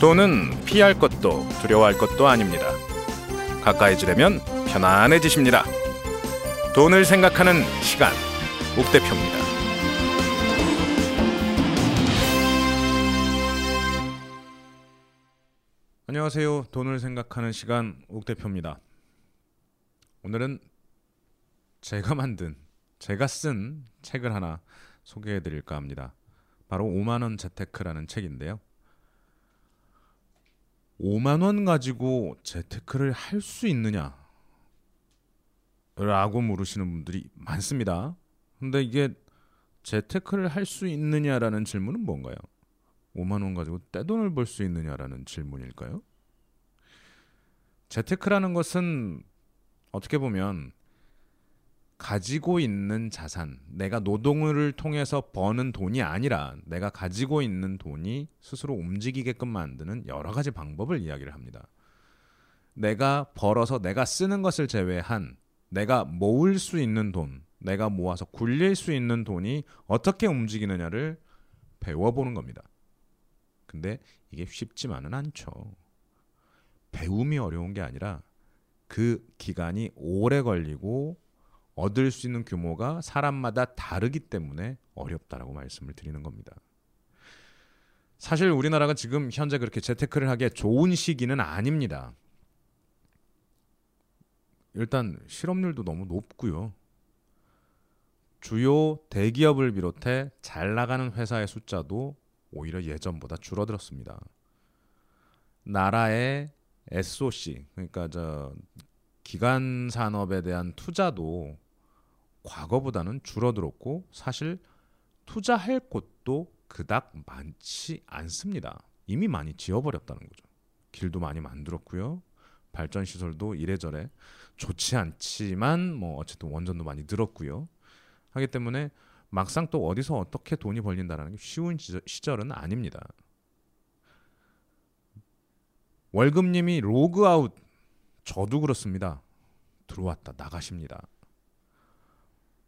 돈은 피할 것도 두려워할 것도 아닙니다. 가까이 지려면 편안해지십니다. 돈을 생각하는 시간, 옥 대표입니다. 안녕하세요. 돈을 생각하는 시간, 옥 대표입니다. 오늘은 제가 만든, 제가 쓴 책을 하나 소개해 드릴까 합니다. 바로 5만원 재테크라는 책인데요. 5만 원 가지고 재테크를 할 수 있느냐? 라고 물으시는 분들이 많습니다. 근데 이게 재테크를 할 수 있느냐라는 질문은 뭔가요? 5만 원 가지고 떼돈을 벌 수 있느냐라는 질문일까요? 재테크라는 것은 어떻게 보면 가지고 있는 자산, 내가 노동을 통해서 버는 돈이 아니라 내가 가지고 있는 돈이 스스로 움직이게끔 만드는 여러 가지 방법을 이야기를 합니다. 내가 벌어서 내가 쓰는 것을 제외한 내가 모을 수 있는 돈, 내가 모아서 굴릴 수 있는 돈이 어떻게 움직이느냐를 배워보는 겁니다. 근데 이게 쉽지만은 않죠. 배움이 어려운 게 아니라 그 기간이 오래 걸리고 얻을 수 있는 규모가 사람마다 다르기 때문에 어렵다라고 말씀을 드리는 겁니다. 사실 우리나라가 지금 현재 그렇게 재테크를 하기에 좋은 시기는 아닙니다. 일단 실업률도 너무 높고요. 주요 대기업을 비롯해 잘 나가는 회사의 숫자도 오히려 예전보다 줄어들었습니다. 나라의 SOC 그러니까 저 기간 산업에 대한 투자도 과거보다는 줄어들었고 사실 투자할 곳도 그닥 많지 않습니다. 이미 많이 지어버렸다는 거죠. 길도 많이 만들었고요. 발전 시설도 이래저래 좋지 않지만 뭐 어쨌든 원전도 많이 늘었고요. 하기 때문에 막상 또 어디서 어떻게 돈이 벌린다는 게 쉬운 시절은 아닙니다. 월급님이 로그아웃 저도 그렇습니다. 들어왔다 나가십니다.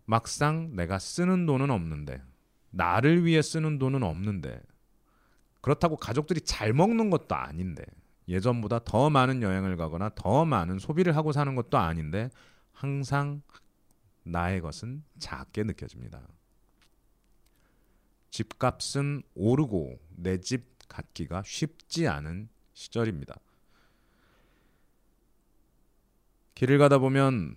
막상 내가 쓰는 돈은 없는데 나를 위해 쓰는 돈은 없는데 그렇다고 가족들이 잘 먹는 것도 아닌데 예전보다 더 많은 여행을 가거나 더 많은 소비를 하고 사는 것도 아닌데 항상 나의 것은 작게 느껴집니다. 집값은 오르고 내 집 갖기가 쉽지 않은 시절입니다. 길을 가다 보면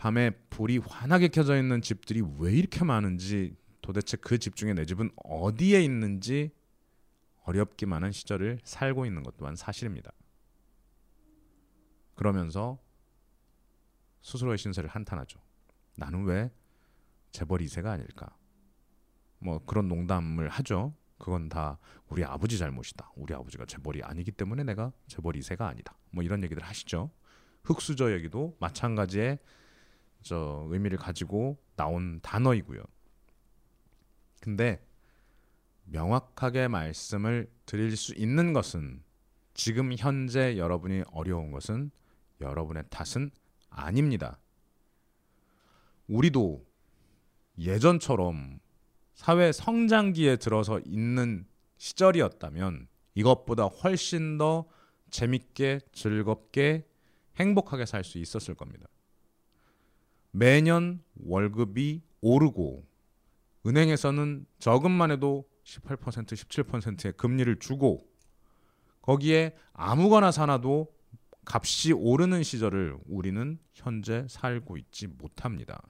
밤에 불이 환하게 켜져 있는 집들이 왜 이렇게 많은지 도대체 그 집 중에 내 집은 어디에 있는지 어렵기만 한 시절을 살고 있는 것 또한 사실입니다. 그러면서 스스로의 신세를 한탄하죠. 나는 왜 재벌 2세가 아닐까? 뭐 그런 농담을 하죠. 그건 다 우리 아버지 잘못이다. 우리 아버지가 재벌이 아니기 때문에 내가 재벌 2세가 아니다. 뭐 이런 얘기들 하시죠. 흑수저 얘기도 마찬가지의 저 의미를 가지고 나온 단어이고요. 근데 명확하게 말씀을 드릴 수 있는 것은 지금 현재 여러분이 어려운 것은 여러분의 탓은 아닙니다. 우리도 예전처럼 사회 성장기에 들어서 있는 시절이었다면 이것보다 훨씬 더 재밌게 즐겁게 행복하게 살 수 있었을 겁니다. 매년 월급이 오르고 은행에서는 저금만 해도 18% 17%의 금리를 주고 거기에 아무거나 사놔도 값이 오르는 시절을 우리는 현재 살고 있지 못합니다.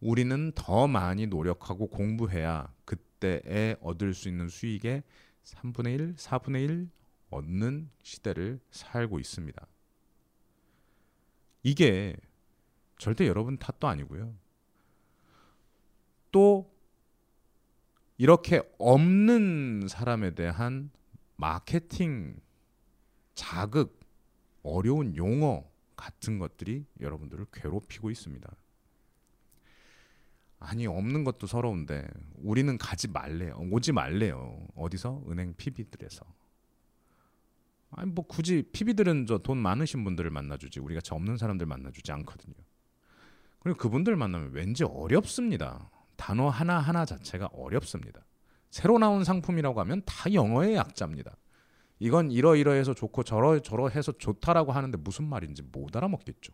우리는 더 많이 노력하고 공부해야 그때에 얻을 수 있는 수익의 3분의 1, 4분의 1 얻는 시대를 살고 있습니다. 이게 절대 여러분 탓도 아니고요. 또 이렇게 없는 사람에 대한 마케팅 자극 어려운 용어 같은 것들이 여러분들을 괴롭히고 있습니다. 아니 없는 것도 서러운데 우리는 가지 말래요. 오지 말래요. 어디서 은행 PB들에서. 아니 뭐 굳이 PB들은 저 돈 많으신 분들을 만나주지 우리가 저 없는 사람들 만나주지 않거든요. 그리고 그분들 만나면 왠지 어렵습니다. 단어 하나 하나 자체가 어렵습니다. 새로 나온 상품이라고 하면 다 영어의 약자입니다. 이건 이러이러해서 좋고 저러 저러해서 좋다라고 하는데 무슨 말인지 못 알아먹겠죠.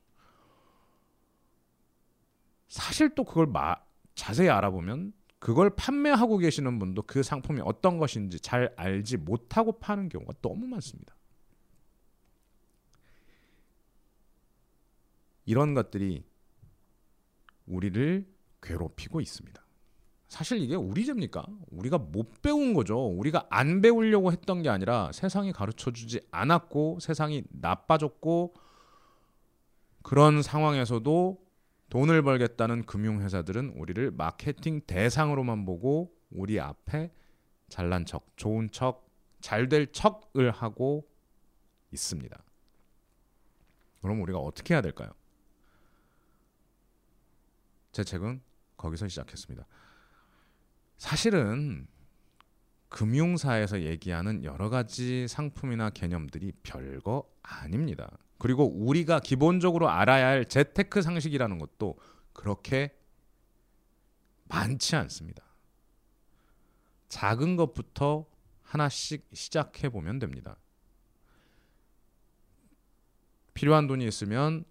사실 또 그걸 마, 자세히 알아보면 그걸 판매하고 계시는 분도 그 상품이 어떤 것인지 잘 알지 못하고 파는 경우가 너무 많습니다. 이런 것들이 우리를 괴롭히고 있습니다. 사실 이게 우리 죄입니까? 우리가 못 배운 거죠. 우리가 안 배우려고 했던 게 아니라 세상이 가르쳐 주지 않았고 세상이 나빠졌고 그런 상황에서도 돈을 벌겠다는 금융회사들은 우리를 마케팅 대상으로만 보고 우리 앞에 잘난 척, 좋은 척, 잘 될 척을 하고 있습니다. 그럼 우리가 어떻게 해야 될까요? 제 책은 거기서 시작했습니다. 사실은 금융사에서 얘기하는 여러 가지 상품이나 개념들이 별거 아닙니다. 그리고 우리가 기본적으로 알아야 할 재테크 상식이라는 것도 그렇게 많지 않습니다. 작은 것부터 하나씩 시작해 보면 됩니다. 필요한 돈이 있으면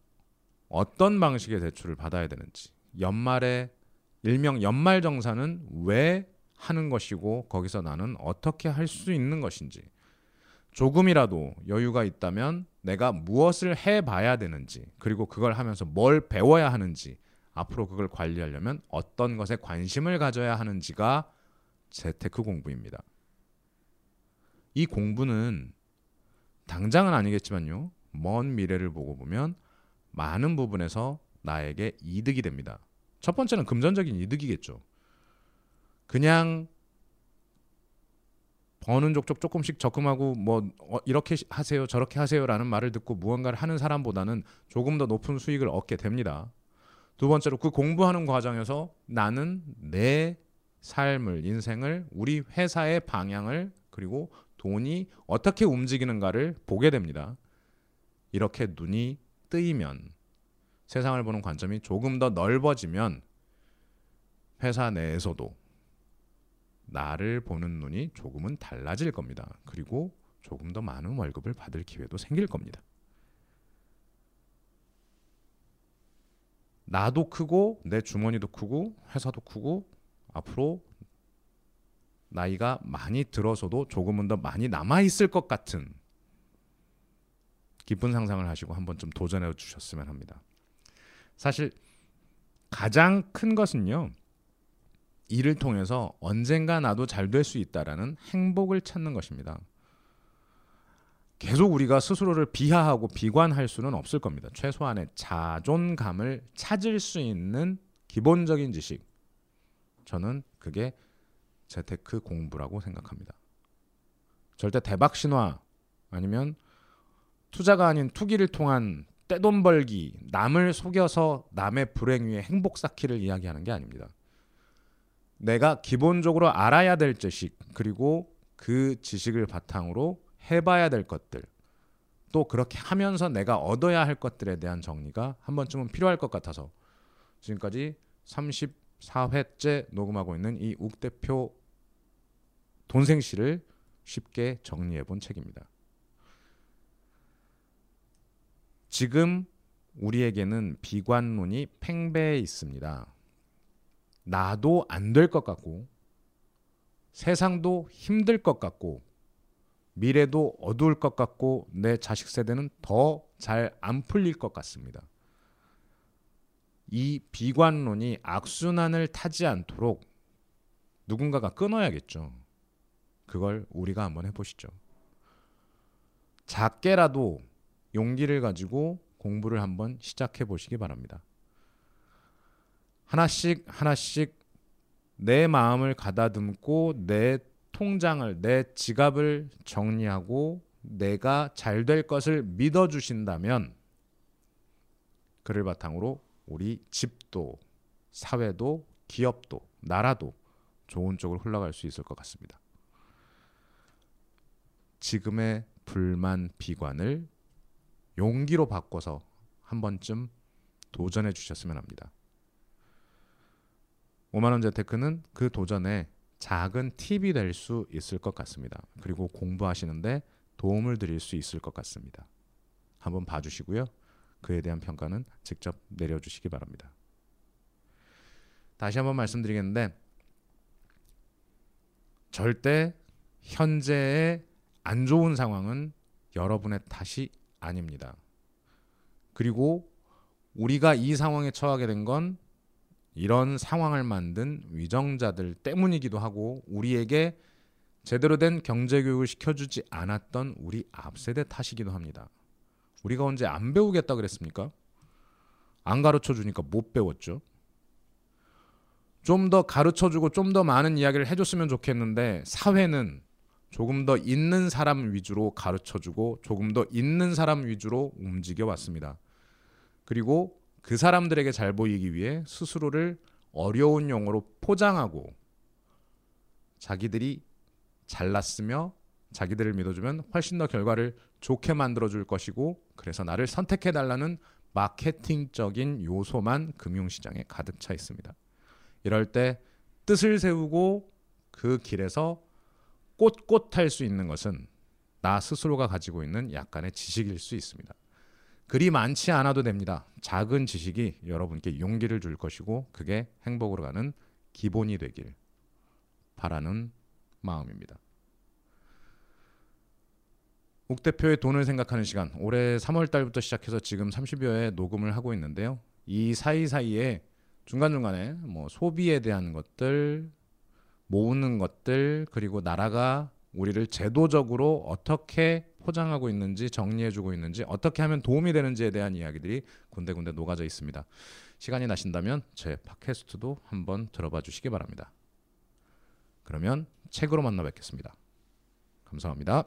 어떤 방식의 대출을 받아야 되는지, 연말에 일명 연말 정산은 왜 하는 것이고 거기서 나는 어떻게 할 수 있는 것인지 조금이라도 여유가 있다면 내가 무엇을 해 봐야 되는지 그리고 그걸 하면서 뭘 배워야 하는지 앞으로 그걸 관리하려면 어떤 것에 관심을 가져야 하는지가 재테크 공부입니다. 이 공부는 당장은 아니겠지만요. 먼 미래를 보고 보면 많은 부분에서 나에게 이득이 됩니다. 첫 번째는 금전적인 이득이겠죠. 그냥 버는 족족 조금씩 적금하고 뭐 어, 이렇게 하세요 저렇게 하세요라는 말을 듣고 무언가를 하는 사람보다는 조금 더 높은 수익을 얻게 됩니다. 두 번째로 그 공부하는 과정에서 나는 내 삶을 인생을 우리 회사의 방향을 그리고 돈이 어떻게 움직이는가를 보게 됩니다. 이렇게 눈이 뜨이면 세상을 보는 관점이 조금 더 넓어지면 회사 내에서도 나를 보는 눈이 조금은 달라질 겁니다. 그리고 조금 더 많은 월급을 받을 기회도 생길 겁니다. 나도 크고 내 주머니도 크고 회사도 크고 앞으로 나이가 많이 들어서도 조금은 더 많이 남아 있을 것 같은 기쁜 상상을 하시고 한 번쯤 도전해 주셨으면 합니다. 사실 가장 큰 것은요. 이를 통해서 언젠가 나도 잘 될 수 있다라는 행복을 찾는 것입니다. 계속 우리가 스스로를 비하하고 비관할 수는 없을 겁니다. 최소한의 자존감을 찾을 수 있는 기본적인 지식. 저는 그게 재테크 공부라고 생각합니다. 절대 대박 신화 아니면 투자가 아닌 투기를 통한 떼돈 벌기, 남을 속여서 남의 불행 위에 행복 쌓기를 이야기하는 게 아닙니다. 내가 기본적으로 알아야 될 지식, 그리고 그 지식을 바탕으로 해봐야 될 것들, 또 그렇게 하면서 내가 얻어야 할 것들에 대한 정리가 한 번쯤은 필요할 것 같아서 지금까지 34회째 녹음하고 있는 이 욱 대표 돈생시를 쉽게 정리해 본 책입니다. 지금 우리에게는 비관론이 팽배해 있습니다. 나도 안 될 것 같고 세상도 힘들 것 같고 미래도 어두울 것 같고 내 자식 세대는 더 잘 안 풀릴 것 같습니다. 이 비관론이 악순환을 타지 않도록 누군가가 끊어야겠죠. 그걸 우리가 한번 해보시죠. 작게라도 용기를 가지고 공부를 한번 시작해 보시기 바랍니다. 하나씩 하나씩 내 마음을 가다듬고 내 통장을 내 지갑을 정리하고 내가 잘 될 것을 믿어 주신다면 그를 바탕으로 우리 집도 사회도 기업도 나라도 좋은 쪽으로 흘러갈 수 있을 것 같습니다. 지금의 불만 비관을 용기로 바꿔서 한 번쯤 도전해 주셨으면 합니다. 5만 원 재테크는 그 도전에 작은 팁이 될 수 있을 것 같습니다. 그리고 공부하시는데 도움을 드릴 수 있을 것 같습니다. 한번 봐주시고요. 그에 대한 평가는 직접 내려주시기 바랍니다. 다시 한번 말씀드리겠는데 절대 현재의 안 좋은 상황은 여러분의 탓이 아닙니다. 그리고 우리가 이 상황에 처하게 된 건 이런 상황을 만든 위정자들 때문이기도 하고 우리에게 제대로 된 경제 교육을 시켜주지 않았던 우리 앞세대 탓이기도 합니다. 우리가 언제 안 배우겠다 그랬습니까? 안 가르쳐 주니까 못 배웠죠. 좀 더 가르쳐 주고 좀 더 많은 이야기를 해줬으면 좋겠는데 사회는 조금 더 있는 사람 위주로 가르쳐 주고 조금 더 있는 사람 위주로 움직여 왔습니다. 그리고 그 사람들에게 잘 보이기 위해 스스로를 어려운 용어로 포장하고 자기들이 잘났으며 자기들을 믿어주면 훨씬 더 결과를 좋게 만들어줄 것이고 그래서 나를 선택해달라는 마케팅적인 요소만 금융시장에 가득 차 있습니다. 이럴 때 뜻을 세우고 그 길에서 꼿꼿할 수 있는 것은 나 스스로가 가지고 있는 약간의 지식일 수 있습니다. 그리 많지 않아도 됩니다. 작은 지식이 여러분께 용기를 줄 것이고 그게 행복으로 가는 기본이 되길 바라는 마음입니다. 옥 대표의 돈을 생각하는 시간 올해 3월 달부터 시작해서 지금 30여회 녹음을 하고 있는데요. 이 사이사이에 중간중간에 뭐 소비에 대한 것들, 모으는 것들 그리고 나라가 우리를 제도적으로 어떻게 포장하고 있는지 정리해주고 있는지 어떻게 하면 도움이 되는지에 대한 이야기들이 군데군데 녹아져 있습니다. 시간이 나신다면 제 팟캐스트도 한번 들어봐 주시기 바랍니다. 그러면 책으로 만나 뵙겠습니다. 감사합니다.